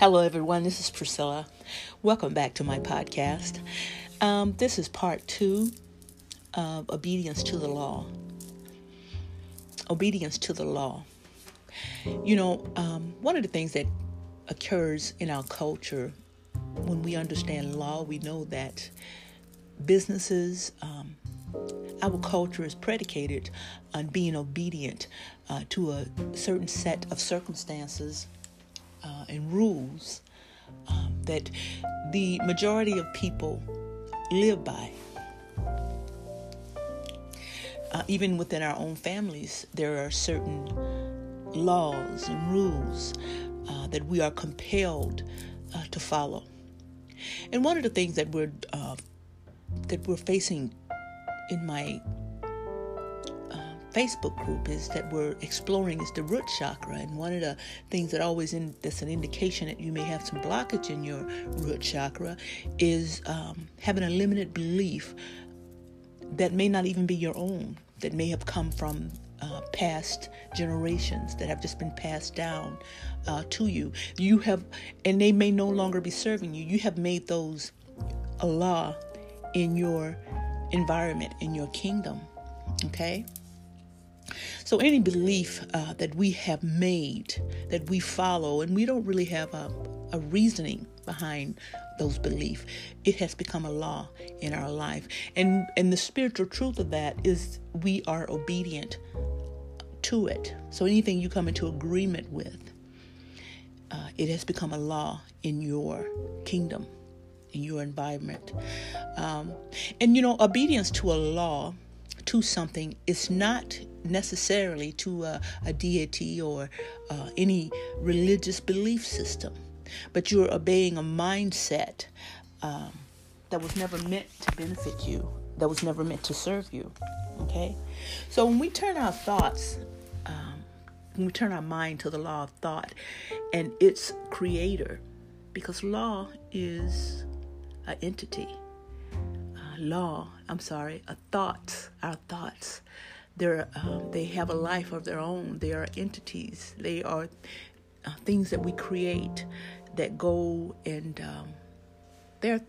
Hello, everyone. This is Priscilla. Welcome back to my podcast. Um, this is part two of obedience to the law. Obedience to the law. You know, um, one of the things that occurs in our culture when we understand law, we know that businesses, um, our culture is predicated on being obedient uh, to a certain set of circumstances uh, and rules um, that the majority of people live by. Uh, even within our own families, there are certain laws and rules uh, that we are compelled uh, to follow. And one of the things that we're uh, that we're facing in my Facebook group is that we're exploring is the root chakra, and one of the things that always in, that's an indication that you may have some blockage in your root chakra is um, having a limited belief that may not even be your own, that may have come from uh, past generations that have just been passed down uh, to you. You have, and they may no longer be serving you. You have made those a law in your environment, in your kingdom. Okay? So, any belief uh, that we have made, that we follow, and we don't really have a, a reasoning behind those beliefs, it has become a law in our life. And, and the spiritual truth of that is we are obedient to it. So, anything you come into agreement with, uh, it has become a law in your kingdom, in your environment. Um, and you know, obedience to a law to something it's not necessarily to a, a deity or uh, any religious belief system, but you're obeying a mindset um, that was never meant to benefit you, that was never meant to serve you. Okay? So when we turn our thoughts, um, when we turn our mind to the law of thought and its creator, because law is an entity law, I'm sorry, a thoughts, our thoughts. They're, um, they have a life of their own. They are entities. They are uh, things that we create that go and um, they're,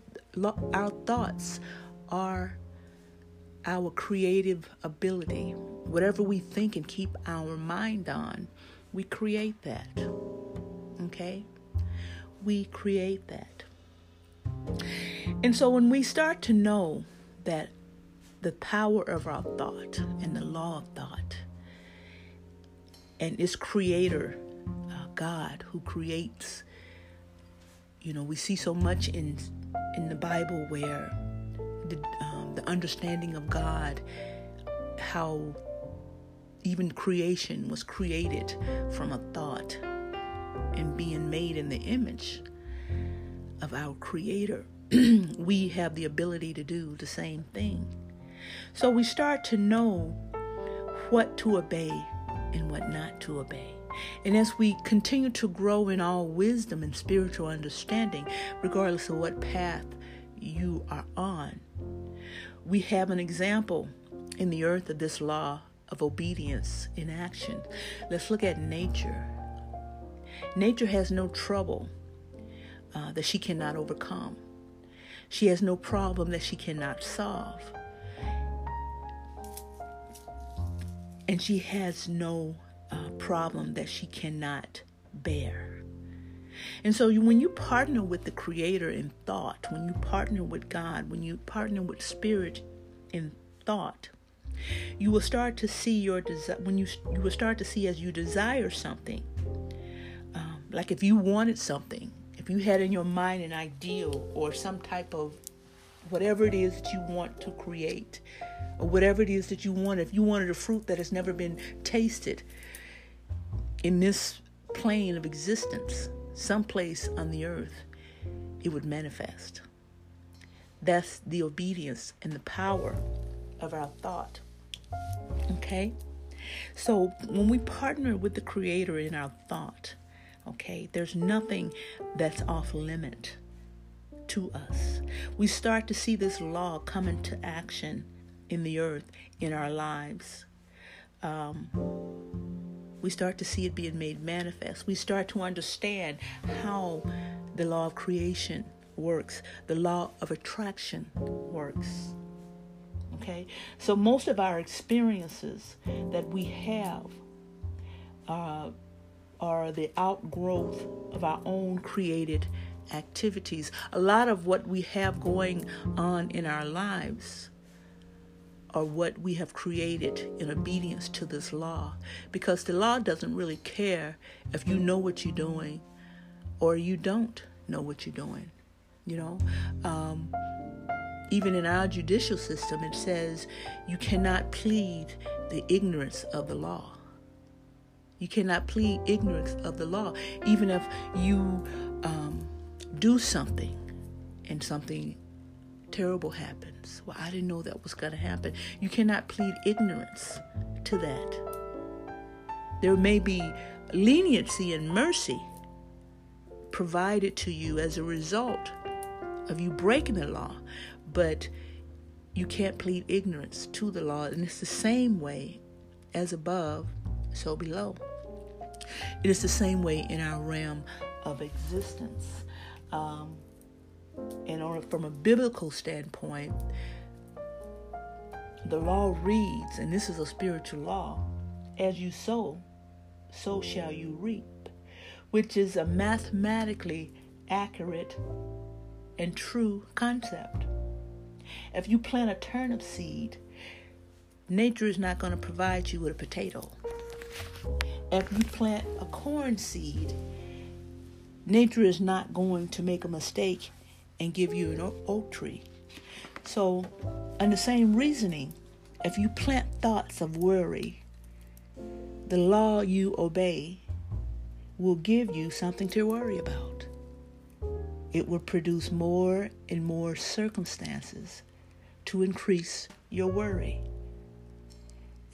our thoughts are our creative ability. Whatever we think and keep our mind on, we create that. Okay? We create that. And so when we start to know that the power of our thought and the law of thought and its creator, uh, God, who creates, you know, we see so much in in the Bible where the, um, the understanding of God, how even creation was created from a thought and being made in the image of our Creator, we have the ability to do the same thing. So we start to know what to obey and what not to obey. And as we continue to grow in all wisdom and spiritual understanding, regardless of what path you are on, we have an example in the earth of this law of obedience in action. Let's look at nature. Nature has no trouble uh, that she cannot overcome. She has no problem that she cannot solve. And she has no uh, problem that she cannot bear. And so, when you partner with the Creator in thought, when you partner with God, when you partner with Spirit in thought, you will start to see your desire. When you you will start to see as you desire something, um, like if you wanted something, if you had in your mind an ideal or some type of whatever it is that you want to create, or whatever it is that you want, if you wanted a fruit that has never been tasted in this plane of existence, someplace on the earth, it would manifest. That's the obedience and the power of our thought. Okay? So when we partner with the Creator in our thought, Okay, there's nothing that's off limit to us. We start to see this law come into action in the earth, in our lives. Um, we start to see it being made manifest. We start to understand how the law of creation works, the law of attraction works. Okay? So, most of our experiences that we have uh, are the outgrowth of our own created activities. A lot of what we have going on in our lives are what we have created in obedience to this law. Because the law doesn't really care if you know what you're doing or you don't know what you're doing. You know, um, even in our judicial system, it says you cannot plead the ignorance of the law. You cannot plead ignorance of the law, even if you um, do something and something terrible happens. Well, I didn't know that was going to happen. You cannot plead ignorance to that. There may be leniency and mercy provided to you as a result of you breaking the law, but you can't plead ignorance to the law. And it's the same way as above, so below. It is the same way in our realm of existence. Um, and from a biblical standpoint, the law reads, and this is a spiritual law as you sow, so shall you reap, which is a mathematically accurate and true concept. If you plant a turnip seed, nature is not going to provide you with a potato. If you plant a corn seed, nature is not going to make a mistake and give you an oak tree. So, on the same reasoning, if you plant thoughts of worry, the law you obey will give you something to worry about. It will produce more and more circumstances to increase your worry.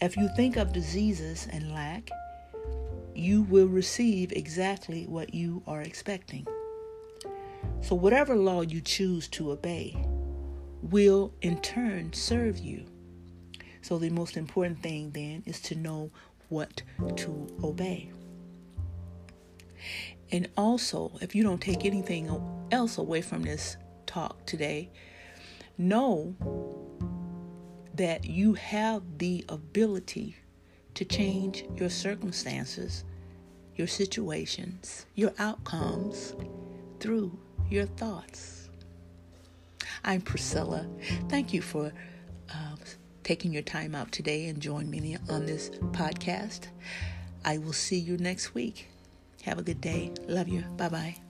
If you think of diseases and lack, you will receive exactly what you are expecting. So, whatever law you choose to obey will in turn serve you. So, the most important thing then is to know what to obey. And also, if you don't take anything else away from this talk today, know that you have the ability to change your circumstances, your situations, your outcomes through your thoughts. I'm Priscilla. Thank you for uh, taking your time out today and joining me on this podcast. I will see you next week. Have a good day. Love you. Bye bye.